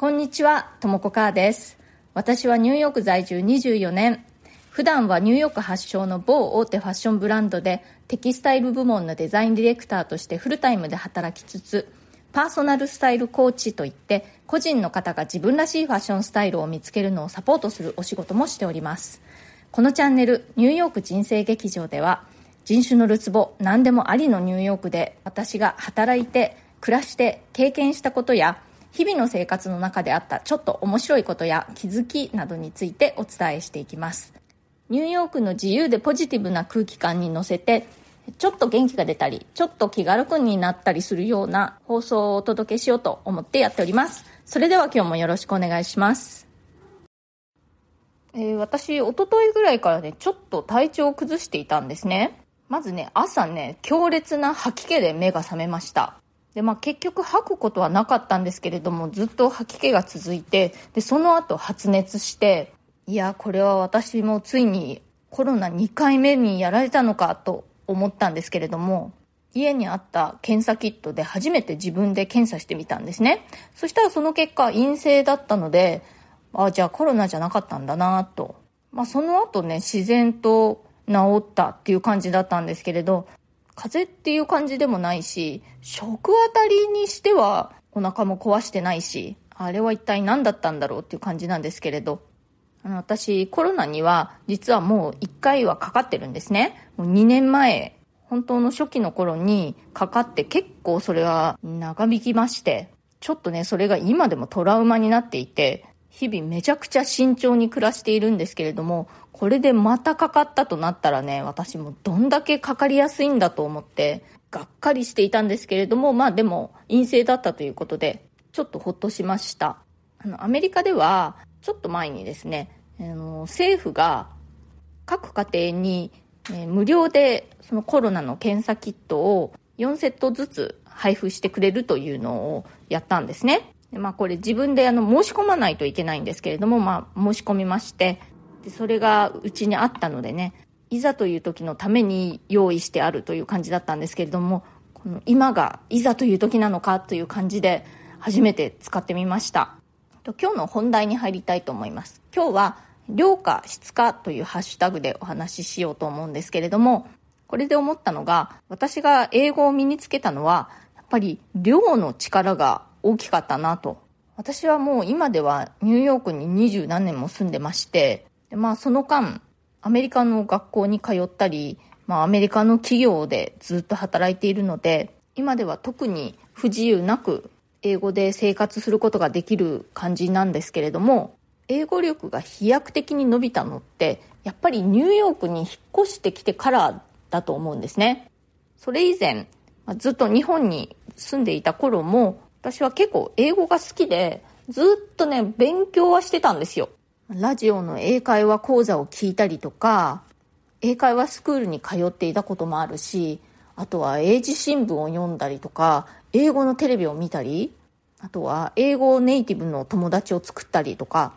こんにちは、ともこかーです。私はニューヨーク在住24年。普段はニューヨーク発祥の某大手ファッションブランドでテキスタイル部門のデザインディレクターとしてフルタイムで働きつつ、パーソナルスタイルコーチといって個人の方が自分らしいファッションスタイルを見つけるのをサポートするお仕事もしております。このチャンネル、ニューヨーク人生劇場では人種のるつぼ、何でもありのニューヨークで私が働いて、暮らして経験したことや日々の生活の中であったちょっと面白いことや気づきなどについてお伝えしていきますニューヨークの自由でポジティブな空気感に乗せてちょっと元気が出たりちょっと気軽くになったりするような放送をお届けしようと思ってやっておりますそれでは今日もよろしくお願いしますえー、私、おとといぐらいからね、ちょっと体調を崩していたんですね。まずね、朝ね、強烈な吐き気で目が覚めました。で、まあ結局吐くことはなかったんですけれども、ずっと吐き気が続いて、で、その後発熱して、いや、これは私もついにコロナ2回目にやられたのかと思ったんですけれども、家にあった検査キットで初めて自分で検査してみたんですね。そしたらその結果陰性だったので、あ、じゃあコロナじゃなかったんだなと。まあその後ね、自然と治ったっていう感じだったんですけれど、風邪っていう感じでもないし、食あたりにしてはお腹も壊してないし、あれは一体何だったんだろうっていう感じなんですけれど、あの私コロナには実はもう1回はかかってるんですね。もう2年前、本当の初期の頃にかかって結構それは長引きまして、ちょっとね、それが今でもトラウマになっていて、日々めちゃくちゃ慎重に暮らしているんですけれども、これでまたかかったとなったらね、私もどんだけかかりやすいんだと思って、がっかりしていたんですけれども、まあでも陰性だったということで、ちょっとほっとしました。あの、アメリカでは、ちょっと前にですね、あの政府が各家庭に、え、無料でそのコロナの検査キットを4セットずつ配布してくれるというのをやったんですね。まあこれ自分であの申し込まないといけないんですけれども、まあ申し込みまして、でそれがうちにあったのでねいざという時のために用意してあるという感じだったんですけれどもこの今がいざという時なのかという感じで初めて使ってみました。今日の本題に入りたいと思います。今日は量か質かというハッシュタグでお話ししようと思うんですけれどもこれで思ったのが私が英語を身につけたのはやっぱり量の力が大きかったなと。私はもう今ではニューヨークに二十何年も住んでましてでまあその間、アメリカの学校に通ったり、まあアメリカの企業でずっと働いているので、今では特に不自由なく英語で生活することができる感じなんですけれども、英語力が飛躍的に伸びたのって、やっぱりニューヨークに引っ越してきてからだと思うんですね。それ以前、ずっと日本に住んでいた頃も、私は結構英語が好きで、ずっとね、勉強はしてたんですよ。ラジオの英会話講座を聞いたりとか、英会話スクールに通っていたこともあるし、あとは英字新聞を読んだりとか、英語のテレビを見たり、あとは英語ネイティブの友達を作ったりとか、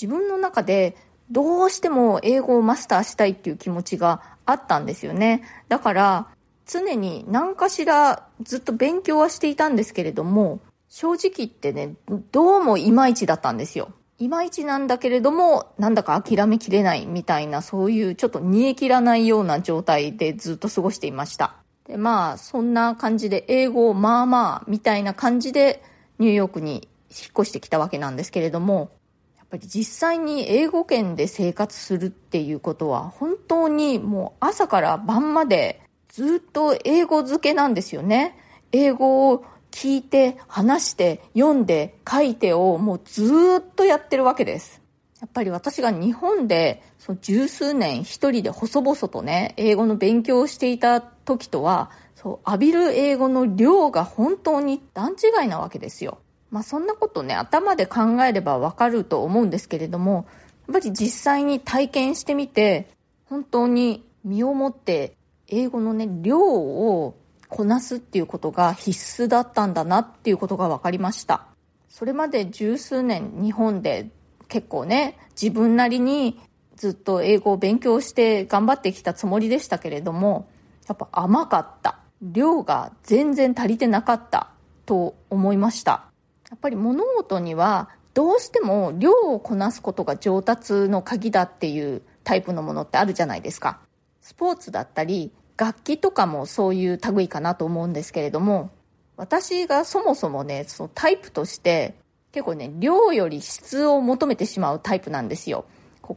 自分の中でどうしても英語をマスターしたいっていう気持ちがあったんですよね。だから、常に何かしらずっと勉強はしていたんですけれども、正直言ってね、どうもいまいちだったんですよ。いまいちなんだけれども、なんだか諦めきれないみたいな、そういうちょっと煮え切らないような状態でずっと過ごしていました。で、まあ、そんな感じで、英語をまあまあ、みたいな感じで、ニューヨークに引っ越してきたわけなんですけれども、やっぱり実際に英語圏で生活するっていうことは、本当にもう朝から晩までずっと英語漬けなんですよね。英語を聞いて、話して、読んで、書いてをもうずっとやってるわけです。やっぱり私が日本でその十数年一人で細々とね、英語の勉強をしていた時とは、そう、浴びる英語の量が本当に段違いなわけですよ。まあそんなことね、頭で考えればわかると思うんですけれども、やっぱり実際に体験してみて、本当に身をもって英語のね、量をこなすっていうことが必須だったんだなっていうことが分かりました。それまで十数年日本で結構ね自分なりにずっと英語を勉強して頑張ってきたつもりでしたけれどもやっぱ甘かった。量が全然足りてなかったと思いました。やっぱり物事にはどうしても量をこなすことが上達の鍵だっていうタイプのものってあるじゃないですか。スポーツだったり楽器とかもそういう類かなと思うんですけれども私がそもそもねそのタイプとして結構ね量より質を求めてしまうタイプなんですよ。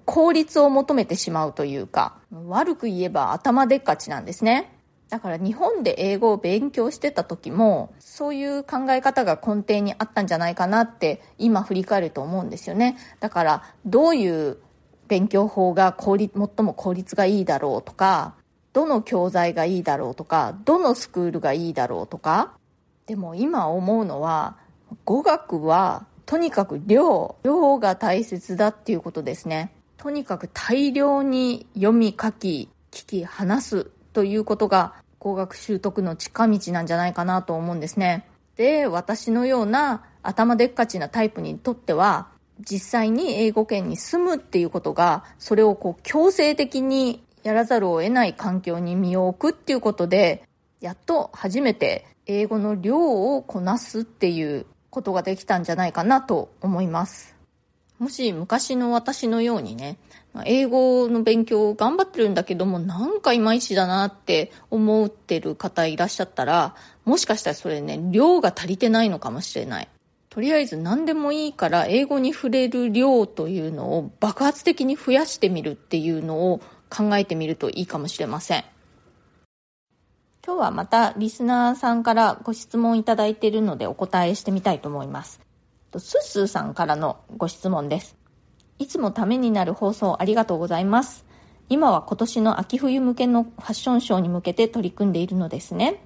効率を求めてしまうというか悪く言えば頭でっかちなんですね。だから日本で英語を勉強してた時もそういう考え方が根底にあったんじゃないかなって今振り返ると思うんですよね。だからどういう勉強法が効率最も効率がいいだろうとかどの教材がいいだろうとかどのスクールがいいだろうとかでも今思うのは語学はとにかく量量が大切だっていうことですねとにかく大量に読み書き聞き話すということが語学習得の近道なんじゃないかなと思うんですね。で、私のような頭でっかちなタイプにとっては、実際に英語圏に住むっていうことが、それをこう強制的にやらざるを得ない環境に身を置くっていうことで、やっと初めて英語の量をこなすっていうことができたんじゃないかなと思います。もし昔の私のようにね、英語の勉強を頑張ってるんだけども、なんかいまいちだなって思ってる方いらっしゃったら、もしかしたらそれね、量が足りてないのかもしれない。とりあえず何でもいいから英語に触れる量というのを爆発的に増やしてみるっていうのを考えてみるといいかもしれません。今日はまたリスナーさんからご質問いただいているのでお答えしてみたいと思います。スッスーさんからのご質問です。いつもためになる放送ありがとうございます。今は今年の秋冬向けのファッションショーに向けて取り組んでいるのですね。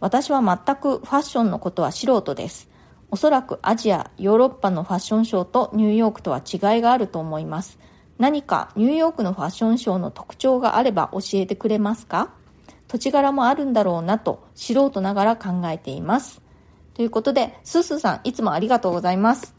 私は全くファッションのことは素人です。おそらくアジア、ヨーロッパのファッションショーとニューヨークとは違いがあると思います。何かニューヨークのファッションショーの特徴があれば教えてくれますか？土地柄もあるんだろうなと素人ながら考えています。ということで、スースーさんいつもありがとうございます。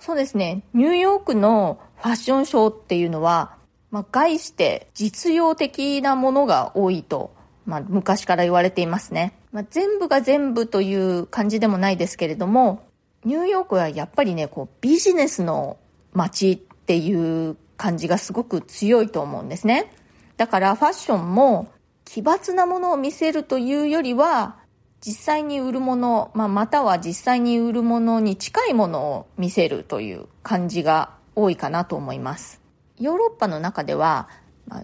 そうですね。ニューヨークのファッションショーっていうのは、まあ、概して実用的なものが多いと、まあ、昔から言われていますね。まあ、全部が全部という感じでもないですけれども、ニューヨークはやっぱりね、こう、ビジネスの街っていう感じがすごく強いと思うんですね。だからファッションも奇抜なものを見せるというよりは、実際に売るもの、まあ、または実際に売るものに近いものを見せるという感じが多いかなと思います。ヨーロッパの中では、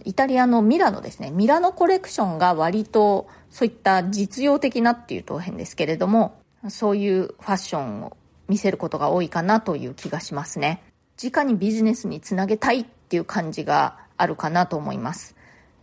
イタリアのミラノですね。ミラノコレクションが割とそういった実用的なっていうと変ですけれども、そういうファッションを見せることが多いかなという気がしますね。直にビジネスにつなげたいっていう感じがあるかなと思います。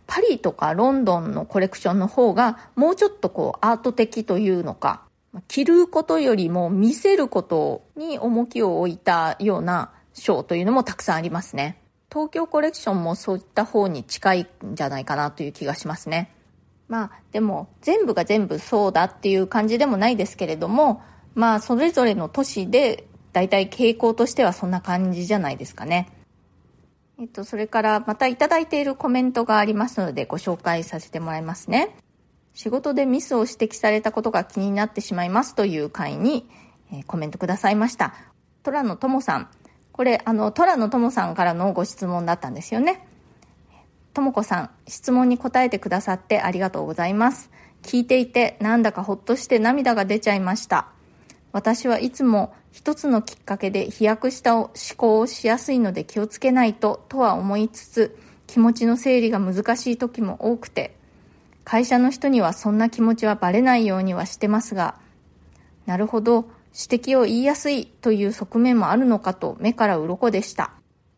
パリとかロンドンのコレクションの方がもうちょっとこうアート的というのか、着ることよりも見せることに重きを置いたようなショーというのもたくさんありますね。東京コレクションもそういった方に近いんじゃないかなという気がしますね。まあでも全部が全部そうだっていう感じでもないですけれども、まあそれぞれの都市で大体傾向としてはそんな感じじゃないですかね。えっと、それからまたいただいているコメントがありますのでご紹介させてもらいますね。仕事でミスを指摘されたことが気になってしまいますという回に、え、コメントくださいました。トラのともさん。これ、あの、トラのともさんからのご質問だったんですよね。ともこさん、質問に答えてくださってありがとうございます。聞いていてなんだかほっとして涙が出ちゃいました。私はいつも一つのきっかけで飛躍した思考をしやすいので気をつけないととは思いつつ気持ちの整理が難しい時も多くて会社の人にはそんな気持ちはバレないようにはしてますがなるほど指摘を言いやすいという側面もあるのかと目から鱗でした。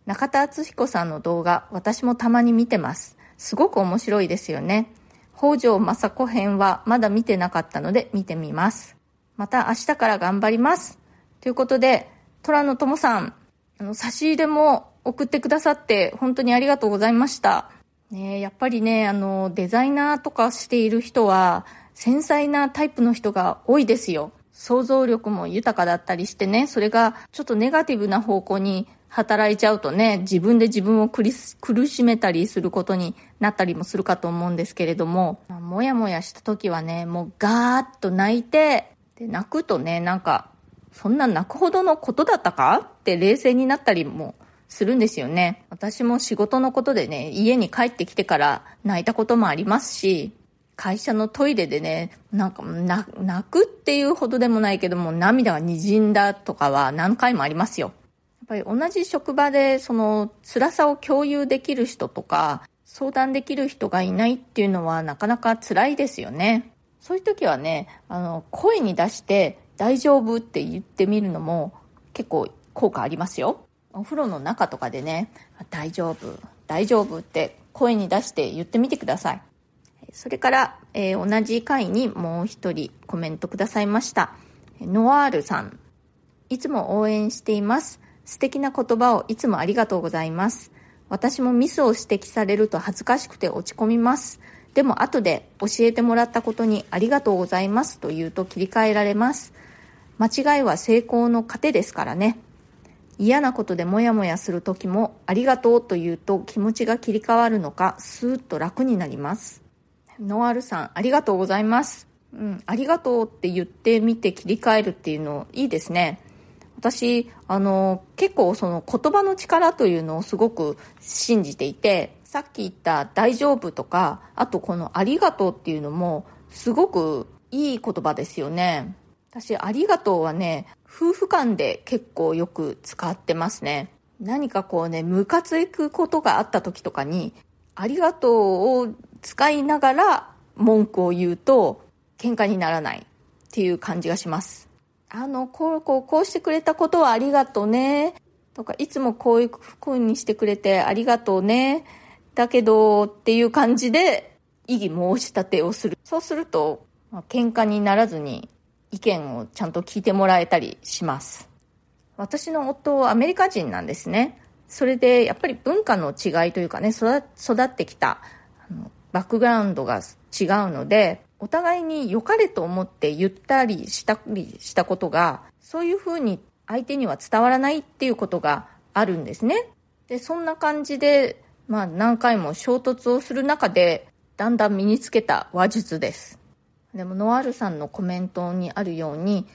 中田敦彦さんの動画私もたまに見てます。すごく面白いですよね。北条政子編はまだ見てなかったので見てみます。また明日から頑張ります。ということで、虎野友さん、あの、差し入れも送ってくださって本当にありがとうございました。ねやっぱりね、あの、デザイナーとかしている人は、繊細なタイプの人が多いですよ。想像力も豊かだったりしてね、それがちょっとネガティブな方向に働いちゃうとね、自分で自分を苦しめたりすることになったりもするかと思うんですけれども、もやもやした時はね、もうガーッと泣いて、で泣くとねなんかそんな泣くほどのことだったか？って冷静になったりもするんですよね。私も仕事のことでね、家に帰ってきてから泣いたこともありますし、会社のトイレでね、なんか泣くっていうほどでもないけども涙が滲んだとかは何回もありますよ。やっぱり同じ職場でその辛さを共有できる人とか相談できる人がいないっていうのはなかなか辛いですよね。そういう時はね、あの、声に出して大丈夫って言ってみるのも結構効果ありますよ。お風呂の中とかでね、大丈夫、大丈夫って声に出して言ってみてください。それから、えー、同じ回にもう一人コメントくださいました。ノワールさん。いつも応援しています。素敵な言葉をいつもありがとうございます。私もミスを指摘されると恥ずかしくて落ち込みます。でも後で教えてもらったことにありがとうございますと言うと切り替えられます。間違いは成功の糧ですからね。嫌なことでモヤモヤする時もありがとうと言うと気持ちが切り替わるのかスーッと楽になります。ノアールさん、ありがとうございます。うん、ありがとうって言ってみて切り替えるっていうのいいですね。私、あの、結構その言葉の力というのをすごく信じていて、さっき言った大丈夫とか、あとこのありがとうっていうのもすごくいい言葉ですよね。私、ありがとうはね、夫婦間で結構よく使ってますね。何かこうね、ムカつくことがあった時とかに、ありがとうを使いながら文句を言うと喧嘩にならないっていう感じがします。あの、こう、こう、こうしてくれたことはありがとうね。とか、いつもこういう風にしてくれてありがとうね。だけど、っていう感じで、異議申し立てをする。そうすると、まあ、喧嘩にならずに意見をちゃんと聞いてもらえたりします。私の夫はアメリカ人なんですね。それでやっぱり文化の違いというかね、育ってきたバックグラウンドが違うので、お互いに良かれと思って言ったりしたりしたことが、そういうふうに相手には伝わらないっていうことがあるんですね。で、そんな感じで、まあ何回も衝突をする中で、だんだん身につけた話術です。でもノアールさんのコメントにあるように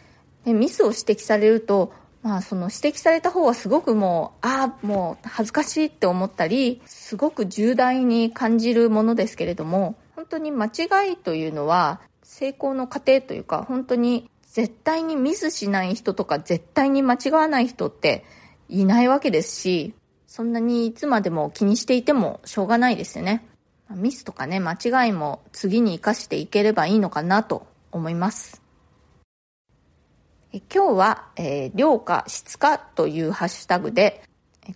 ミスを指摘されるとまあその指摘された方はすごくもうああもう恥ずかしいって思ったりすごく重大に感じるものですけれども本当に間違いというのは成功の過程というか本当に絶対にミスしない人とか絶対に間違わない人っていないわけですしそんなにいつまでも気にしていてもしょうがないですよね。ミスとかね、間違いも次に活かしていければいいのかなと思います。え今日は、えー、量か質かというハッシュタグで、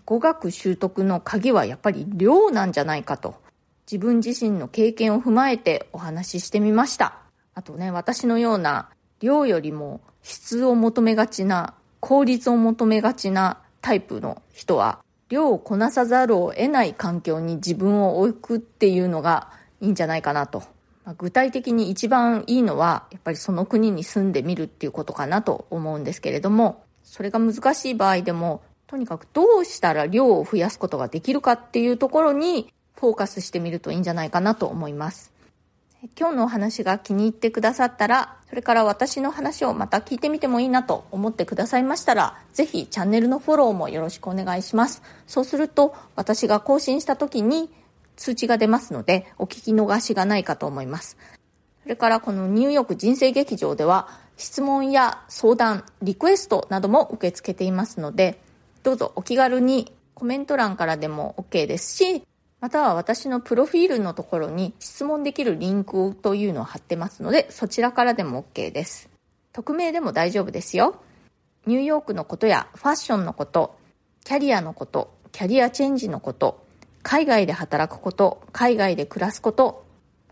語学習得の鍵はやっぱり量なんじゃないかと、自分自身の経験を踏まえてお話ししてみました。あとね、私のような量よりも質を求めがちな、効率を求めがちなタイプの人は、量をこなさざるを得ない環境に自分を置くっていうのがいいんじゃないかなと。まあ、具体的に一番いいのは、やっぱりその国に住んでみるっていうことかなと思うんですけれども、それが難しい場合でも、とにかくどうしたら量を増やすことができるかっていうところにフォーカスしてみるといいんじゃないかなと思います。今日のお話が気に入ってくださったら、それから私の話をまた聞いてみてもいいなと思ってくださいましたら、ぜひチャンネルのフォローもよろしくお願いします。そうすると、私が更新した時に通知が出ますので、お聞き逃しがないかと思います。それからこのニューヨーク人生劇場では、質問や相談、リクエストなども受け付けていますので、どうぞお気軽にコメント欄からでも OK ですし、または私のプロフィールのところに質問できるリンクというのを貼ってますので、そちらからでも OK です。匿名でも大丈夫ですよ。ニューヨークのことやファッションのこと、キャリアのこと、キャリアチェンジのこと、海外で働くこと、海外で暮らすこと、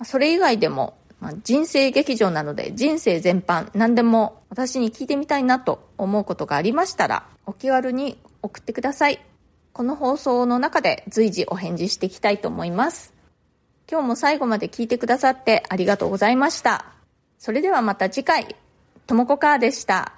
それ以外でも、ま人生劇場なので人生全般何でも私に聞いてみたいなと思うことがありましたらお気軽に送ってください。この放送の中で随時お返事していきたいと思います。今日も最後まで聞いてくださってありがとうございました。それではまた次回、ともこかーでした。